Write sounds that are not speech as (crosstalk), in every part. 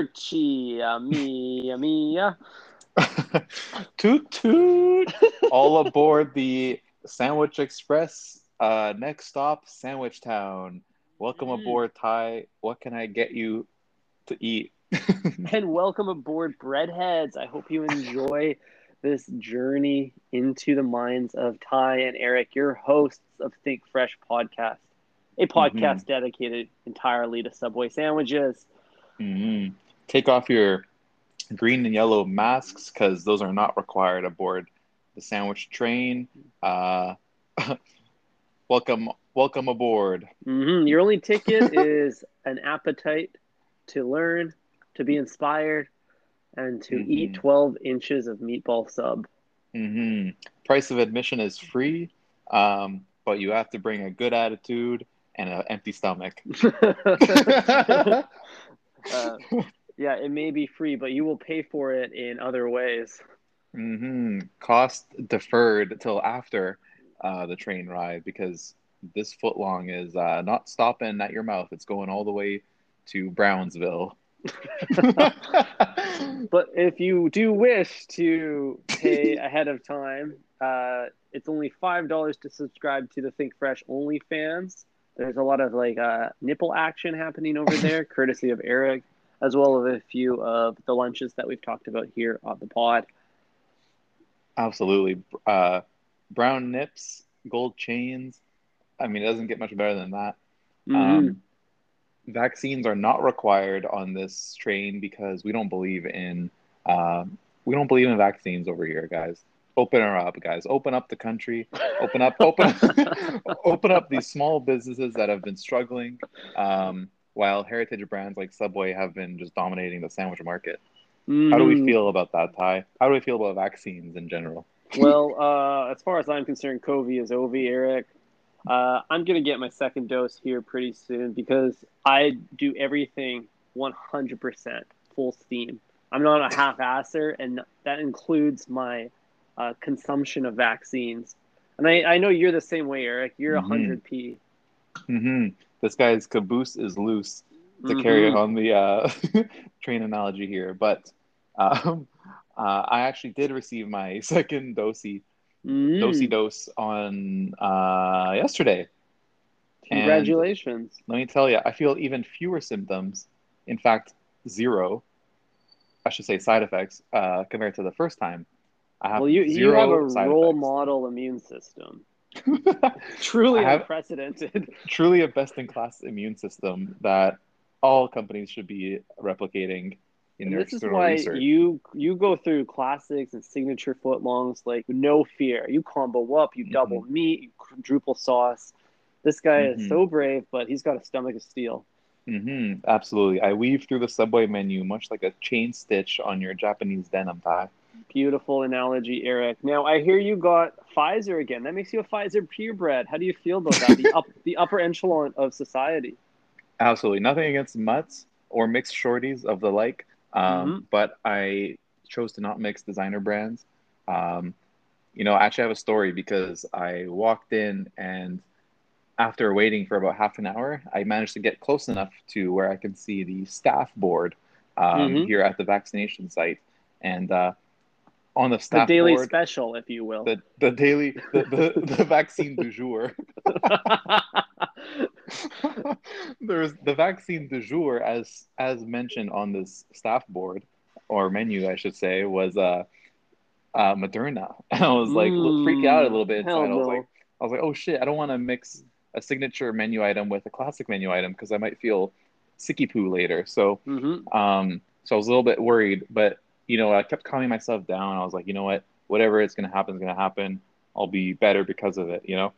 Archie, Mia, Mia. toot toot! All aboard the Sandwich Express. Uh, next stop, Sandwich Town. Welcome Mm. aboard, Ty. What can I get you to eat? (laughs) And welcome aboard, Breadheads. I hope you enjoy this journey into the minds of Ty and Eric, your hosts of Think Fresh podcast, a podcast dedicated entirely to Subway sandwiches. Mhm. Take off your green and yellow masks because those are not required aboard the sandwich train. Uh, (laughs) welcome, welcome aboard. hmm Your only ticket (laughs) is an appetite to learn, to be inspired, and to eat Mhm. 12 inches of meatball sub. hmm Price of admission is free, um, but you have to bring a good attitude and an empty stomach. (laughs) Uh, yeah, it may be free, but you will pay for it in other ways. hmm Cost deferred till after uh, the train ride because this foot long is uh, not stopping at your mouth. It's going all the way to Brownsville. (laughs) But if you do wish to pay (laughs) ahead of time, uh, it's only five dollars to subscribe to the Think Fresh OnlyFans. There's a lot of like uh, nipple action happening over there, (laughs) courtesy of Eric, as well as a few of the lunches that we've talked about here on the pod. Absolutely. Uh, brown nips, gold chains. I mean, it doesn't get much better than that. Mhm. Um, vaccines are not required on this train because we don't believe in um, we don't believe in vaccines over here, guys. Open her up, guys. Open up the country. Open up, open, up, (laughs) (laughs) open up these small businesses that have been struggling, um, while heritage brands like Subway have been just dominating the sandwich market. How do we Mhm. feel about that, Ty? How do we feel about vaccines in general? (laughs) well, uh, as far as I'm concerned, Covey is over, Eric. Uh, I'm going to get my second dose here pretty soon because I do everything 100% full steam. I'm not a half asser, and that includes my uh, consumption of vaccines. And I, I know you're the same way, Eric. You're a Mhm. 100p. hmm This guy's caboose is loose. to carry on the uh, (laughs) train analogy here. But um, uh, I actually did receive my (laughs) second dosey Mhm. dosey dose on uh, yesterday. And Congratulations. let me tell you, I feel even fewer symptoms. In fact, zero. I should say side effects uh, compared to the first time. I have Well, you, you have a role effects. model immune system. (laughs) Truly have- unprecedented. (laughs) Truly a best in class immune system that all companies should be replicating in And their this is why research. you you go through classics and signature footlongs like no fear. You combo up, you double meat, you quadruple sauce. This guy is Mhm. so brave, but he's got a stomach of steel. hmm absolutely. I weave through the subway menu much like a chain stitch on your Japanese denim tie. Beautiful analogy, Eric. Now I hear you got Pfizer again. That makes you a Pfizer purebred. How do you feel about that? The (laughs) up the upper echelon of society. Absolutely. Nothing against mutts or mixed shorties of the like. Um, Mhm. But I chose to not mix designer brands. Um, you know, I actually have a story because I walked in and after waiting for about half an hour, I managed to get close enough to where I can see the staff board um, Mhm. here at the vaccination site. And uh, on the The daily board, special, if you will. the, the daily, the, the, the vaccine du jour. (laughs) (laughs) There's the vaccine du jour, as as mentioned on this staff board or menu, I should say, was uh, uh Moderna. And (laughs) I was like Mm, freaking out a little bit. inside. I was no. like, I was like, oh shit, I don't want to mix a signature menu item with a classic menu item because I might feel sicky poo later. So hmm um, so I was a little bit worried, but you know, I kept calming myself down. I was like, you know what, whatever is gonna happen is gonna happen. I'll be better because of it, you know.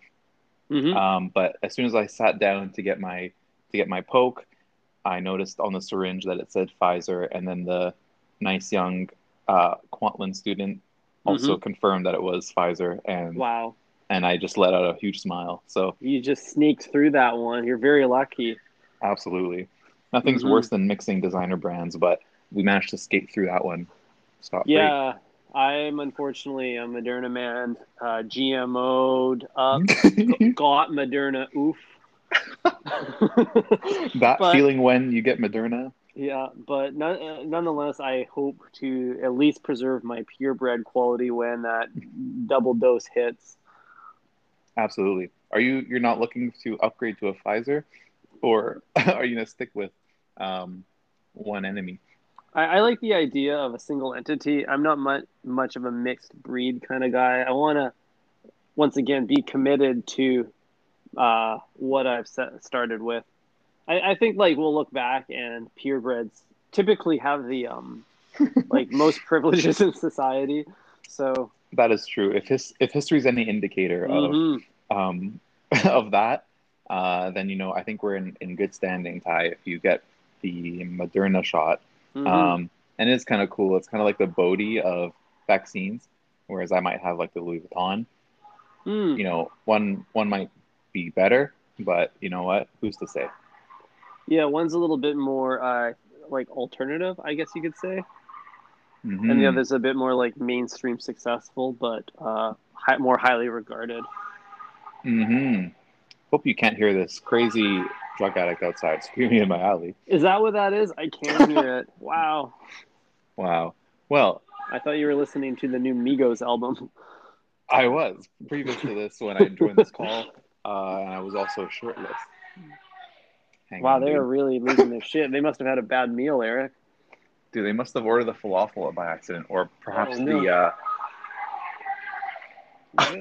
hmm Um, but as soon as I sat down to get my to get my poke, I noticed on the syringe that it said Pfizer, and then the nice young uh, Kwantlen student also confirmed that it was Pfizer, and Wow. and I just let out a huge smile. So You just sneaked through that one. You're very lucky. absolutely, nothing's Mhm. worse than mixing designer brands, but we managed to skate through that one. Free. Yeah, I'm unfortunately a Moderna man. Uh, GMO'd up, (laughs) got Moderna. Oof. (laughs) that But- feeling when you get Moderna. Yeah, but none, uh, nonetheless, I hope to at least preserve my purebred quality when that double dose hits. Absolutely. Are you you're not looking to upgrade to a Pfizer, or (laughs) are you gonna stick with um, one enemy? I, I like the idea of a single entity. I'm not much much of a mixed breed kind of guy. I want to once again be committed to uh, what I've set, started with. I, I think like we'll look back and purebreds typically have the um, (laughs) like most privileges in society. So That is true. If his if history is any indicator of um, (laughs) of that, uh, then you know I think we're in, in good standing, Ty. If you get the Moderna shot, Mhm. um, and it's kind of cool. It's kind of like the Bodhi of vaccines, whereas I might have like the Louis Vuitton. Mm. You know, one one might be better, but you know what? Who's to say? Yeah, one's a little bit more uh, like alternative, I guess you could say, and the other's a bit more like mainstream successful, but uh, more highly regarded. Mm-hmm. Hope you can't hear this crazy drug addict outside screaming in my alley. Is that what that is? I can't hear it. (laughs) Wow. Wow. Well, I thought you were listening to the new Migos album. I was previous to this when I joined this call, uh, and I was also shirtless. Hang Wow, on, they dude. are really losing their shit. They must have had a bad meal, Eric. Dude, they must have ordered the falafel by accident, or perhaps Oh, no. the uh,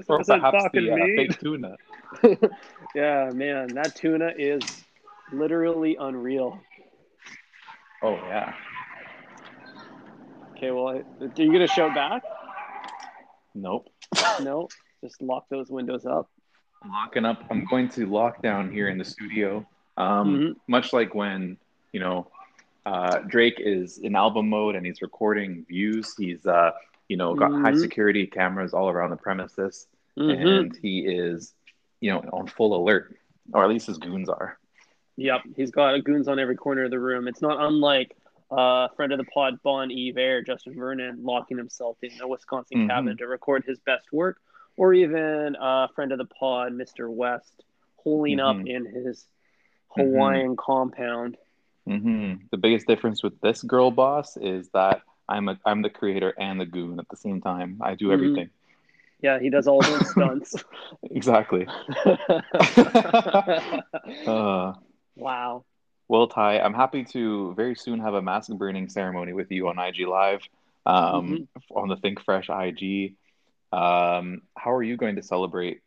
or perhaps the uh, fake tuna. (laughs) yeah, man, that tuna is literally unreal. Oh yeah. Okay, well, are you gonna shout back? Nope. nope. just lock those windows up. locking up. I'm going to lock down here in the studio. Um, Mhm. Much like when you know uh, Drake is in album mode and he's recording views. He's uh, you know got high Mhm. security cameras all around the premises, Mhm. and he is you know on full alert, or at least his goons are. Yep, he's got goons on every corner of the room. It's not unlike uh, friend of the pod, Bon Iver, Justin Vernon, locking himself in a Wisconsin Mhm. cabin to record his best work, or even uh, friend of the pod, Mr. West, holing up Mhm. in his Hawaiian compound. hmm The biggest difference with this girl boss is that I'm a I'm the creator and the goon at the same time. I do Mhm. everything. Yeah, he does all those (laughs) stunts. Exactly. (laughs) (laughs) Uh, wow. Well, Ty, I'm happy to very soon have a mask burning ceremony with you on IG Live, um, on the Think Fresh IG. Um, how are you going to celebrate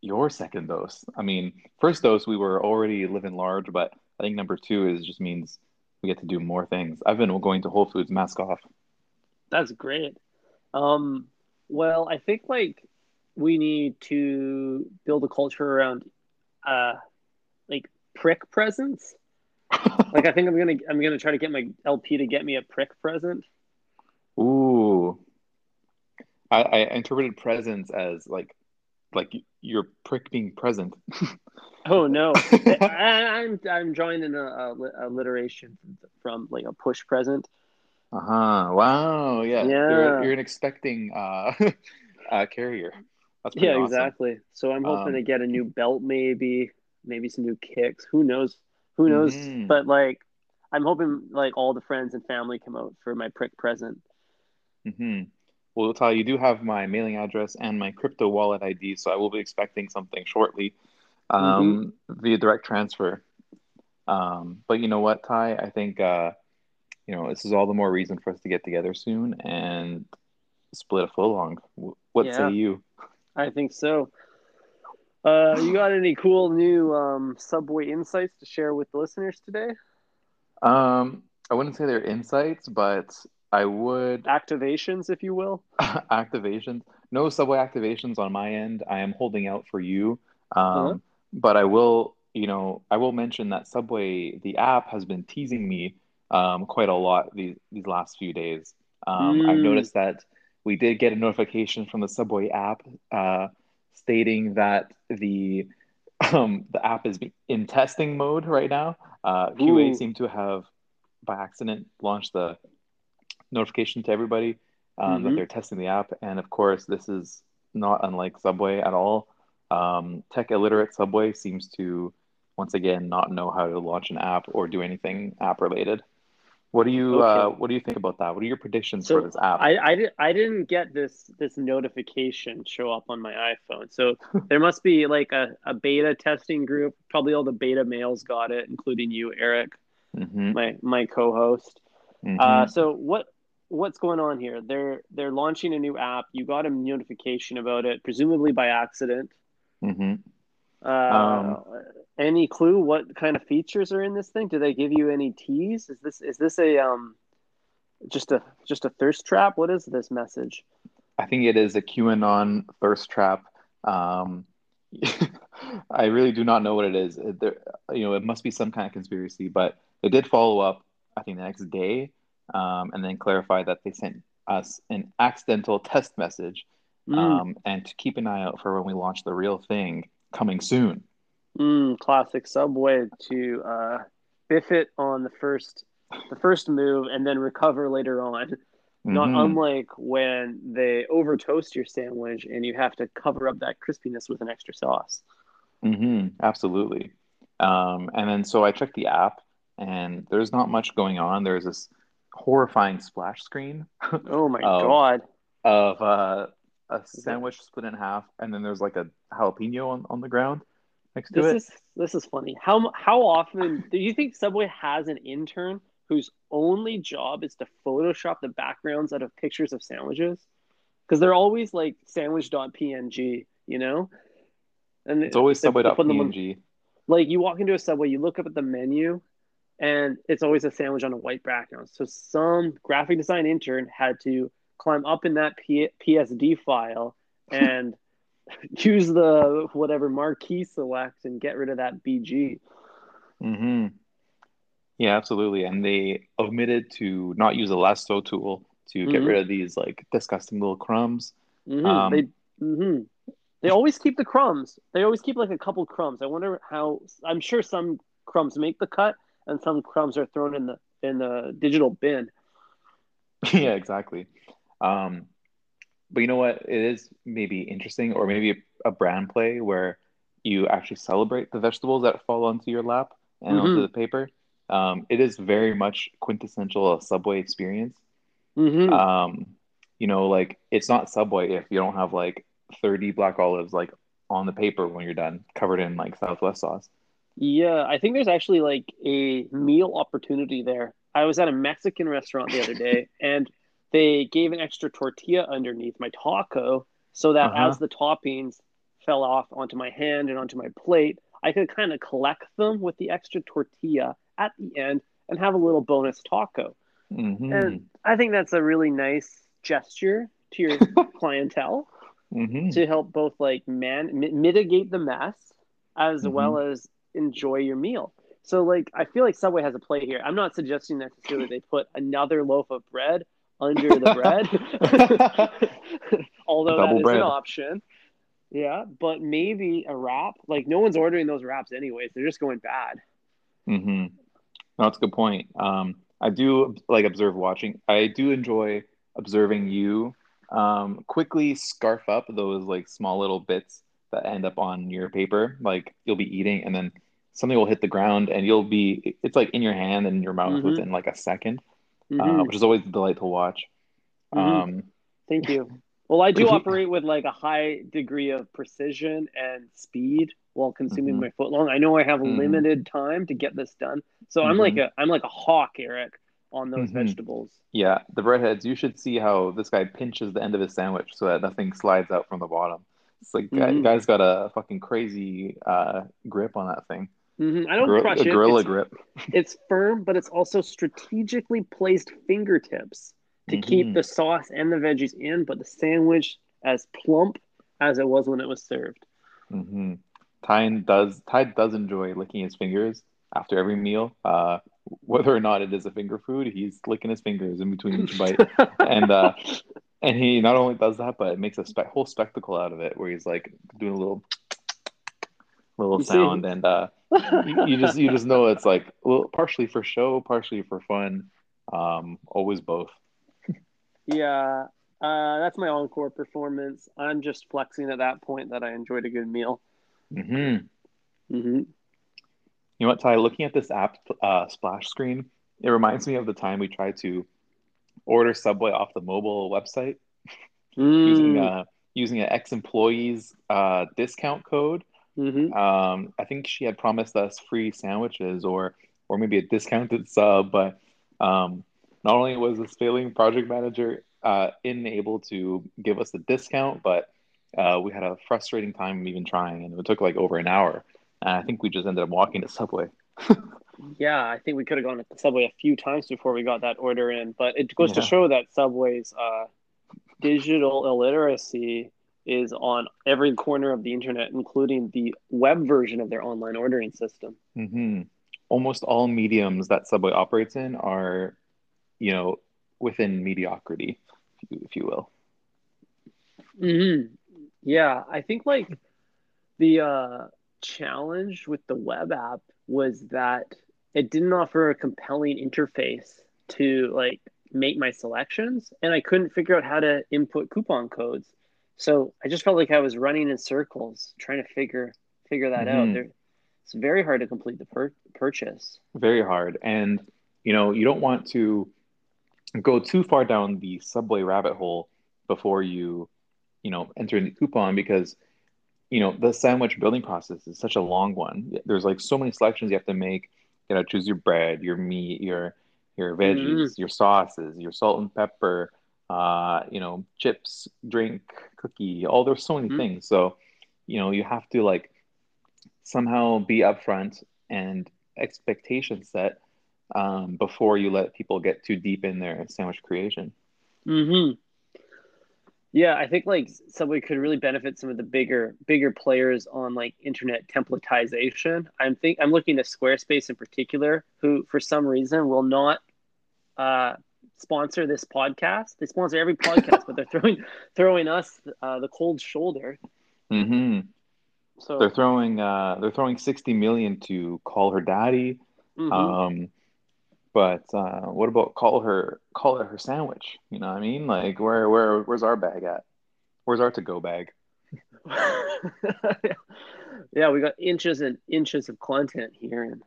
your second dose? I mean, first dose we were already living large, but I think number two is just means we get to do more things. I've been going to Whole Foods mask off. That's great. Um, well, I think like we need to build a culture around uh like prick presents. Like I think I'm gonna I'm gonna try to get my LP to get me a prick present. Ooh, I, I interpreted presents as like like your prick being present. Oh no, (laughs) I, I'm I'm drawing in a, a, alliteration from like a push present. Uh huh. Wow. Yeah. Yeah. You're, you're an expecting uh, (laughs) uh, carrier. That's Yeah, awesome. exactly. So I'm hoping Um, to get a new belt, maybe, maybe some new kicks. Who knows? Who knows? Mhm. But like, I'm hoping like all the friends and family come out for my prick present. hmm Well, Ty, you do have my mailing address and my crypto wallet ID, so I will be expecting something shortly um, Mm-hmm. via direct transfer. Um, but you know what, Ty? I think uh, you know this is all the more reason for us to get together soon and split a full long. What Yeah. say you? I think so. Uh, you got any cool new um, Subway insights to share with the listeners today? Um, I wouldn't say they're insights, but I would (laughs) Activations, if you will. activations. No subway activations on my end. I am holding out for you. Um, Uh-huh. but I will, you know, I will mention that Subway, the app, has been teasing me um, quite a lot these these last few days. Um, I've Mm. noticed that we did get a notification from the Subway app uh, stating that the um, the app is in testing mode right now. Uh, QA Ooh. seemed to have, by accident, launched the notification to everybody um, that Mhm. they're testing the app. And of course, this is not unlike Subway at all. Um, tech illiterate Subway seems to once again not know how to launch an app or do anything app related. What do you uh, what do you think about that? What are your predictions So for this app? I, I, I didn't get this this notification show up on my iPhone. So (laughs) there must be like a, a beta testing group. Probably all the beta males got it, including you, Eric, hmm my my co-host. Uh, so what what's going on here? They're they're launching a new app. You got a notification about it, presumably by accident. hmm Uh, Um, any clue what kind of features are in this thing? Do they give you any tease? Is this is this a um just a just a thirst trap? What is this message? I think it is a QAnon thirst trap. Um, (laughs) I really do not know what it is. It- There, you know, it must be some kind of conspiracy, but they did follow up, I think, the next day, um, and then clarify that they sent us an accidental test message, Mm, um, and to keep an eye out for when we launch the real thing coming soon. mm, classic Subway to uh, biff it on the first the first move and then recover later on. Not Mhm. unlike when they over toast your sandwich and you have to cover up that crispiness with an extra sauce. hmm absolutely. Um, and then so I checked the app, and there's not much going on. There's this horrifying splash screen Oh my (laughs) Oh. god. of uh, a sandwich split in half, and then there's like a jalapeno on, on the ground next to it. This it. is this is funny. How how often do you think Subway has an intern whose only job is to Photoshop the backgrounds out of pictures of sandwiches? Because they're always like sandwich.png, you know? And It's always Subway.png. like you walk into a Subway, you look up at the menu, and it's always a sandwich on a white background. So some graphic design intern had to climb up in that P- PSD file and (laughs) use the whatever marquee select and get rid of that BG. hmm Yeah, absolutely. And they omitted to not use a lasso tool to get Mhm. rid of these like disgusting little crumbs. hmm Um, they hmm they always keep the crumbs. They always keep like a couple crumbs. I wonder how. I'm sure some crumbs make the cut, and some crumbs are thrown in the in the digital bin. (laughs) yeah, exactly. Um, but you know what? It is maybe interesting, or maybe a, a brand play where you actually celebrate the vegetables that fall onto your lap and onto Mhm. the paper. Um, it is very much quintessential a Subway experience. hmm Um, you know, like it's not Subway if you don't have like 30 black olives like on the paper when you're done, covered in like Southwest sauce. Yeah, I think there's actually like a meal opportunity there. I was at a Mexican restaurant the other day and they gave an extra tortilla underneath my taco so that Uh-huh. as the toppings fell off onto my hand and onto my plate, I could kind of collect them with the extra tortilla at the end and have a little bonus taco. hmm And I think that's a really nice gesture to your (laughs) clientele hmm to help both like man mi- mitigate the mess as Mhm. well as enjoy your meal. So like I feel like Subway has a play here. I'm not suggesting necessarily they put another loaf of bread under the bread, (laughs) although that Double is bread. an option. Yeah, but maybe a wrap. Like no one's ordering those wraps anyways. They're just going bad. Mm-hmm. No, that's a good point. Um, I do like observe watching. I do enjoy observing you um, quickly scarf up those like small little bits that end up on your paper. Like you'll be eating and then something will hit the ground and you'll be it's like in your hand and your mouth Mhm. within like a 2nd uh, which is always a delight to watch. Mhm. Um, Thank you. Well, I (laughs) do operate with like a high degree of precision and speed while consuming Mhm. my footlong. I know I have Mhm. limited time to get this done, so I'm Mhm. like a I'm like a hawk, Eric, on those Mhm. vegetables. yeah, the Breadheads. You should see how this guy pinches the end of his sandwich so that nothing slides out from the bottom. It's like guy, guy's got a fucking crazy uh, grip on that thing. Hmm I don't Gorilla- crush it. gorilla It's, grip. (laughs) it's firm, but it's also strategically placed fingertips to keep Mhm. the sauce and the veggies in, but the sandwich as plump as it was when it was served. hmm Ty does Ty does enjoy licking his fingers after every meal. Uh, whether or not it is a finger food, he's licking his fingers in between each bite, (laughs) and uh, and he not only does that, but it makes a spe- whole spectacle out of it, where he's like doing a little little You see- sound, and uh, you, you just you just know it's like well, partially for show, partially for fun. Um, always both. Yeah, uh, that's my encore performance. I'm just flexing at that point that I enjoyed a good meal. hmm hmm You know what, Ty? Looking at this app uh, splash screen, it reminds me of the time we tried to order Subway off the mobile website (laughs) Mm. using uh, using an ex employee's uh, discount code. Mhm. Um, I think she had promised us free sandwiches or or maybe a discounted sub, but um, not only was this failing project manager uh, unable to give us the discount, but uh, we had a frustrating time even trying, and it took like over an hour. And I think we just ended up walking to Subway. (laughs) Yeah, I think we could have gone to the Subway a few times before we got that order in, but it goes to show that Subway's uh, digital illiteracy is on every corner of the internet, including the web version of their online ordering system. hmm Almost all mediums that Subway operates in are, you know, within mediocrity, if you, if you will. hmm Yeah, I think like the uh, challenge with the web app was that it didn't offer a compelling interface to like make my selections, and I couldn't figure out how to input coupon codes. So I just felt like I was running in circles trying to figure figure that out. Mhm. There, it's very hard to complete the pur- purchase. very hard and you know you don't want to go too far down the subway rabbit hole before you you know enter in the coupon because you know the sandwich building process is such a long one there's like so many selections you have to make you know choose your bread your meat your your veggies your sauces your salt and pepper uh you know chips drink cookie all there's so many Mhm. things so you know you have to like somehow be upfront and expectation set um, before you let people get too deep in their sandwich creation. hmm Yeah, I think like Subway could really benefit some of the bigger bigger players on like internet templatization. I'm think I'm looking at Squarespace in particular, who for some reason will not uh, sponsor this podcast. They sponsor every podcast, but they're (laughs) throwing throwing us uh, the cold shoulder. hmm So They're throwing uh, they're throwing sixty million to call her daddy. mhm. Um, but uh, what about call her call it her sandwich? You know what I mean? Like where where where's our bag at? Where's our to go bag? (laughs) yeah, we got inches and inches of content here, and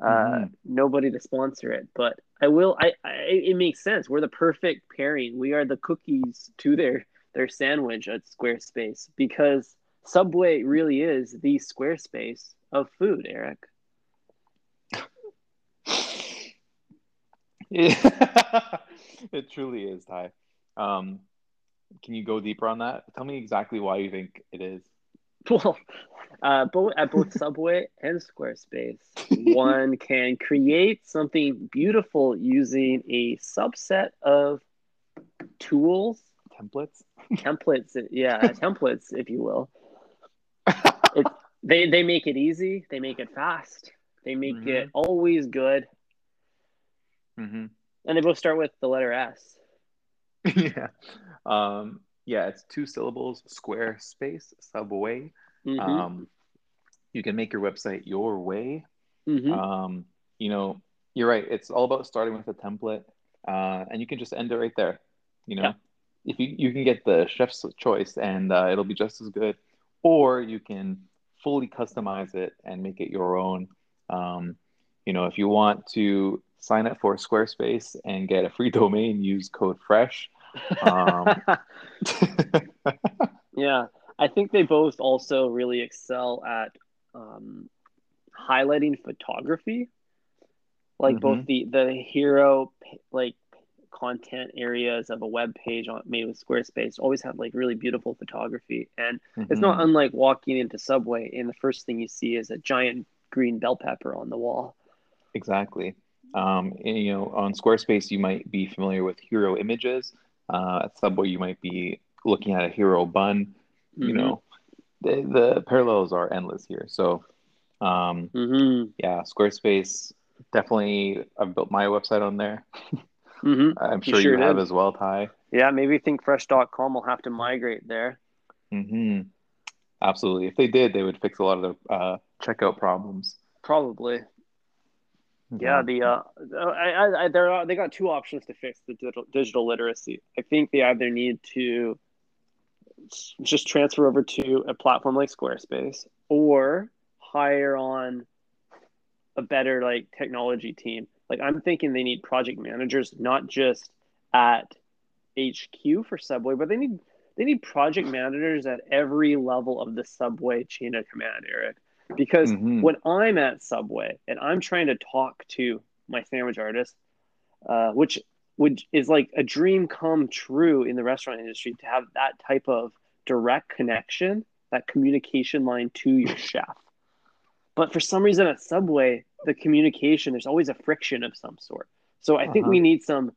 uh, Mhm. nobody to sponsor it. But I will. I, I it makes sense. We're the perfect pairing. We are the cookies to their their sandwich at Squarespace because Subway really is the Squarespace of food, Eric. (laughs) it truly is, Ty. Um, can you go deeper on that? Tell me exactly why you think it is. Well, uh, both at both (laughs) Subway and Squarespace, one can create something beautiful using a subset of tools, Templates? templates. Yeah, (laughs) templates, if you will. (laughs) It, they they make it easy. They make it fast. They make Mhm. it always good, hmm and they both start with the letter S. yeah. Um, yeah, it's two syllables, Squarespace, Subway. Mhm. Um, you can make your website your way. Mhm. Um, you know, you're right. It's all about starting with a template, uh, and you can just end it right there. You know, Yeah. if you you can get the chef's choice, and uh, it'll be just as good, or you can fully customize it and make it your own. Um, you know, if you want to sign up for Squarespace and get a free (laughs) domain, use code FRESH. Um, (laughs) (laughs) Yeah, I think they both also really excel at um, highlighting photography, like both the the hero like content areas of a web page on, made with Squarespace always have like really beautiful photography, and it's not Mhm. unlike walking into Subway and the first thing you see is a giant green bell pepper on the wall. Exactly. Um, and, you know, on Squarespace, you might be familiar with hero images. Uh, at Subway, you might be looking at a hero bun. You Mhm. know, the, the parallels are endless here. So, um, Mhm. yeah, Squarespace definitely. I've built my website on there. Mhm. (laughs) I'm sure You sure you, have as well, Ty. Yeah, maybe thinkfresh.com will have to migrate there. hmm Absolutely. If they did, they would fix a lot of the uh, checkout problems. Probably. Yeah, the uh, I, I, I there are they got two options to fix the digital, digital literacy. I think they either need to just transfer over to a platform like Squarespace or hire on a better like technology team. Like I'm thinking they need project managers, not just at HQ for Subway, but they need they need project managers at every level of the Subway chain of command, Eric. Because mm-hmm. when I'm at Subway and I'm trying to talk to my sandwich artist, uh, which which is like a dream come true in the restaurant industry to have that type of direct connection, that communication line to your (laughs) chef. But for some reason at Subway, the communication, there's always a friction of some sort. So I uh-huh. think we need some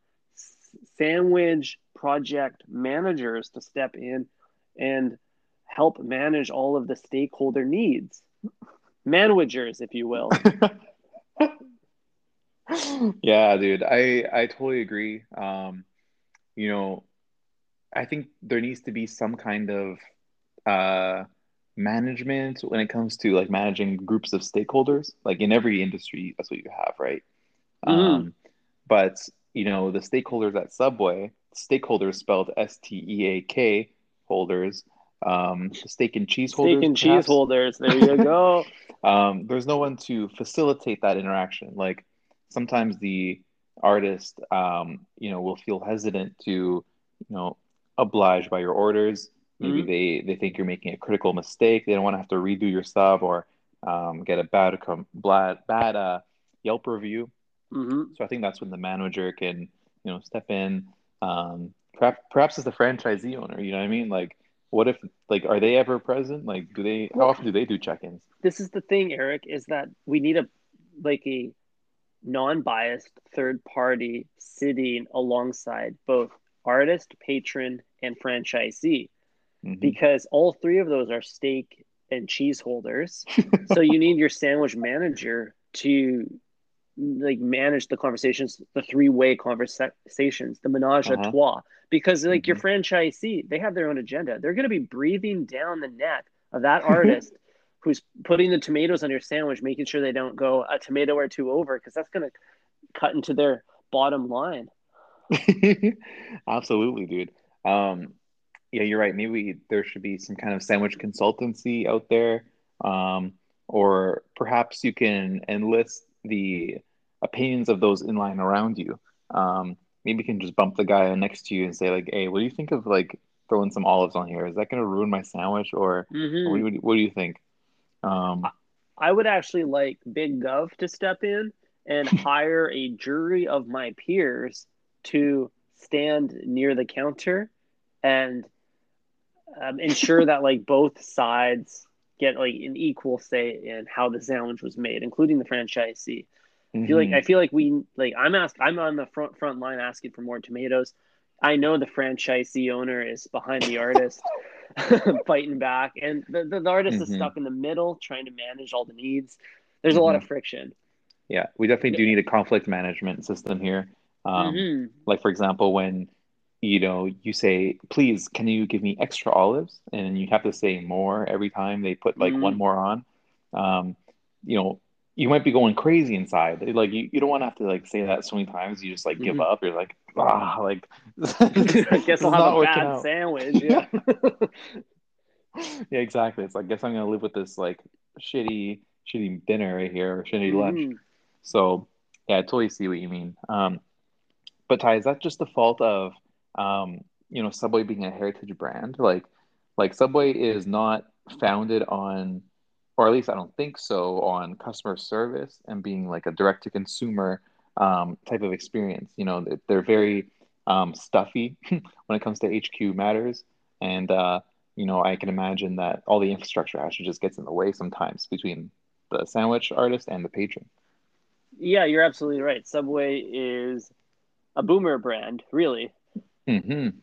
sandwich project managers to step in and help manage all of the stakeholder needs. Managers, if you will. (laughs) yeah, dude, I I totally agree. Um, you know, I think there needs to be some kind of uh, management when it comes to like managing groups of stakeholders. Like in every industry, that's what you have, right? Mm. Um, but you know, the stakeholders at Subway, stakeholders spelled S T E A K holders, um, steak and cheese holders. Steak and perhaps. cheese holders. There you go. (laughs) um, there's no one to facilitate that interaction. Like sometimes the artist, um, you know, will feel hesitant to, you know, oblige by your orders. Maybe mm-hmm. they they think you're making a critical mistake. They don't want to have to redo your stuff or um, get a bad bad bad uh, Yelp review. Mm-hmm. So I think that's when the manager can you know step in. Um, perhaps perhaps as the franchisee owner, you know what I mean? Like, what if like are they ever present? Like, do they? How often do they do check-ins? This is the thing, Eric, is that we need a like a non-biased third party sitting alongside both artist, patron, and franchisee mm-hmm. because all three of those are steak and cheese holders. (laughs) so you need your sandwich manager to like manage the conversations, the three-way conversations, the menage uh-huh. a trois. Because like mm-hmm. your franchisee, they have their own agenda. They're going to be breathing down the neck of that (laughs) artist who's putting the tomatoes on your sandwich, making sure they don't go a tomato or two over, because that's going to cut into their bottom line. (laughs) Absolutely, dude. Um, yeah, you're right. Maybe there should be some kind of sandwich consultancy out there, um, or perhaps you can enlist the opinions of those in line around you. Um, maybe you can just bump the guy next to you and say like, "Hey, what do you think of like throwing some olives on here? Is that going to ruin my sandwich, or mm-hmm. what, do you, what, do you, think?" Um, I would actually like Big Gov to step in and (laughs) hire a jury of my peers to stand near the counter and um, ensure that like both sides get like an equal say in how the sandwich was made, including the franchisee. Mm-hmm. I feel like I mm-hmm. feel like we like I'm asked I'm on the front front line asking for more tomatoes. I know the franchisee owner is behind the artist (laughs) fighting back, and the, the, the artist mm-hmm. is stuck in the middle trying to manage all the needs. There's mm-hmm. a lot of mm-hmm. friction. Yeah, we definitely do need a conflict management system here. Um, mm-hmm. Like for example, when you know, you say, please, can you give me extra olives? And you have to say more every time they put like mm. one more on. Um, you know, you might be going crazy inside. Like you, you don't want to have to like say that so many times. You just like give mm-hmm. up. You're like, ah, like (laughs) I guess I'll have a bad out. sandwich. Yeah. (laughs) yeah, exactly. It's like, I guess I'm gonna live with this like shitty, shitty dinner right here or shitty mm. lunch. So yeah, I totally see what you mean. Um, but Ty, is that just the fault of um, you know, Subway being a heritage brand, like like Subway is not founded on, or at least I don't think so, on customer service and being like a direct to consumer um, type of experience. You know, they're very um, stuffy (laughs) when it comes to HQ matters, and uh, you know, I can imagine that all the infrastructure actually just gets in the way sometimes between the sandwich artist and the patron. Yeah, you're absolutely right. Subway is a boomer brand, really. Mm-hmm.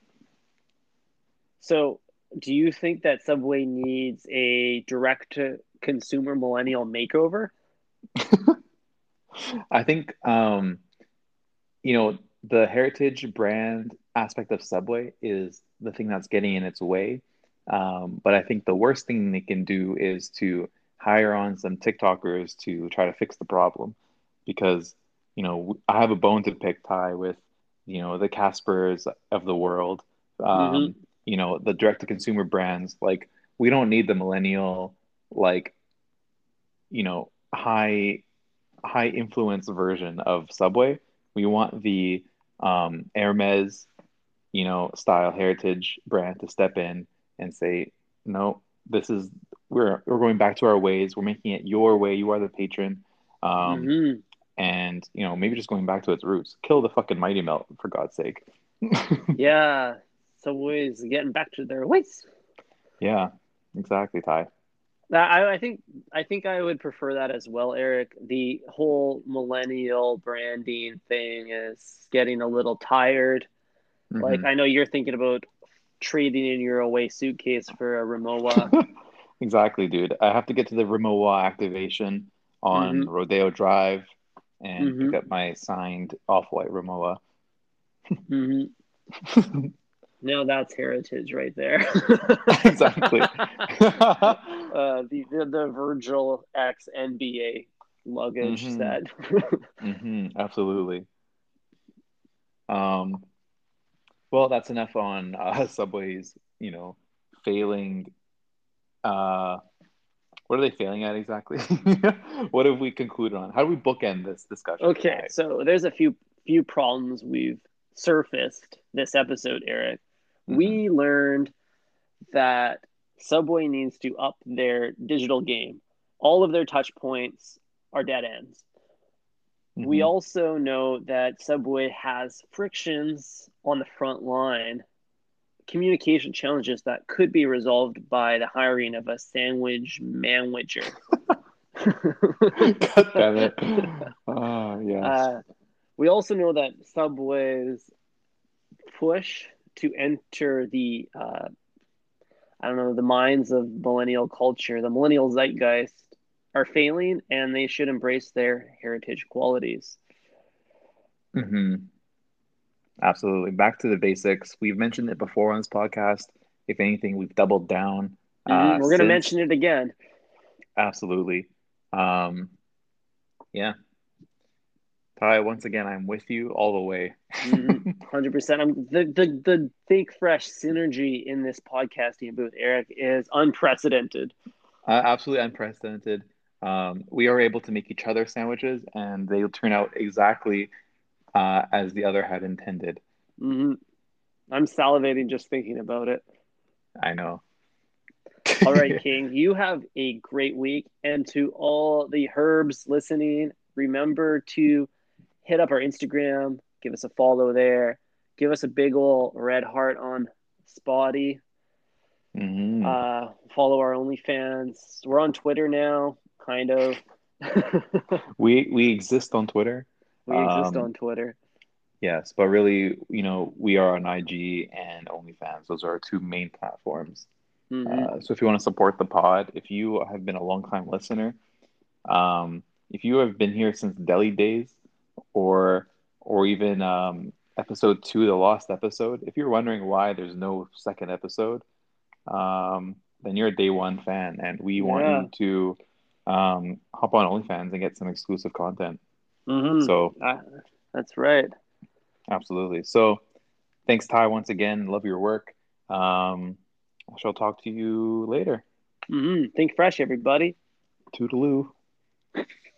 So, do you think that Subway needs a direct to consumer millennial makeover? (laughs) I think, um, you know, the heritage brand aspect of Subway is the thing that's getting in its way. Um, but I think the worst thing they can do is to hire on some TikTokers to try to fix the problem because, you know, I have a bone to pick, Ty, with you know the Caspers of the world, um, mm-hmm. you know the direct to consumer brands. Like we don't need the millennial like you know high high influence version of Subway. We want the um, Hermes, you know, style heritage brand to step in and say, no, this is we're we're going back to our ways. We're making it your way. You are the patron. Um, Mhm. and you know, maybe just going back to its roots. Kill the fucking Mighty Melt for God's sake. (laughs) Yeah, Subway's getting back to their ways. yeah, exactly, Ty. I, I think I think I would prefer that as well, Eric. The whole millennial branding thing is getting a little tired. Like Mhm. I know you're thinking about trading in your away suitcase for a Rimowa. (laughs) exactly, dude. I have to get to the Rimowa activation on Mhm. Rodeo Drive and Mhm. pick up my signed off-white Rimowa. (laughs) (laughs) Now that's heritage right there. (laughs) exactly. (laughs) uh, (laughs) the, the the Virgil X NBA luggage Mhm. set. hmm absolutely. Um, well, that's enough on uh, Subway's, you know, failing. Uh, what are they failing at exactly? what have we concluded on? How do we bookend this discussion? okay, so there's a few few problems we've surfaced this episode, Eric. We learned that Subway needs to up their digital game. All of their touch points are dead ends. We Mhm. also know that Subway has frictions on the front line, communication challenges that could be resolved by the hiring of a sandwich. (laughs) God damn it. Oh, (laughs) yes. Uh, we also know that Subway's push to enter the, uh, I don't know, the minds of millennial culture, the millennial zeitgeist, are failing, and they should embrace their heritage qualities. hmm Absolutely. Back to the basics. We've mentioned it before on this podcast. If anything, we've doubled down. Mhm, uh, We're going to mention it again. Absolutely. Um, yeah. Ty, once again, I'm with you all the way. Mhm, (laughs) Hundred percent. I'm the, the the think fresh synergy in this podcasting booth, Eric, is unprecedented. Uh, absolutely unprecedented. Um, we are able to make each other sandwiches, and they turn out exactly uh, as the other had intended. hmm I'm salivating just thinking about it. I know. All right, (laughs) King, you have a great week, and to all the herbs listening, remember to hit up our Instagram, give us a follow there, give us a big ol' red heart on Spotty. Mhm. Uh, follow our OnlyFans. We're on Twitter now, kind of. (laughs) we we exist on Twitter. we exist Um, on Twitter. Yes, but really, you know, we are on IG and OnlyFans. Those are our two main platforms. Mhm. Uh, so if you want to support the pod, if you have been a long time listener, um, if you have been here since Delhi days, or or even um, episode two, the lost episode, if you're wondering why there's no second episode, um, then you're a day one fan, and we want Yeah. you to um, hop on OnlyFans and get some exclusive content. Mhm. So Uh, that's right. absolutely. So thanks, Ty, once again. Love your work. Um, I shall talk to you later. hmm Think fresh, everybody. Toodaloo. (laughs)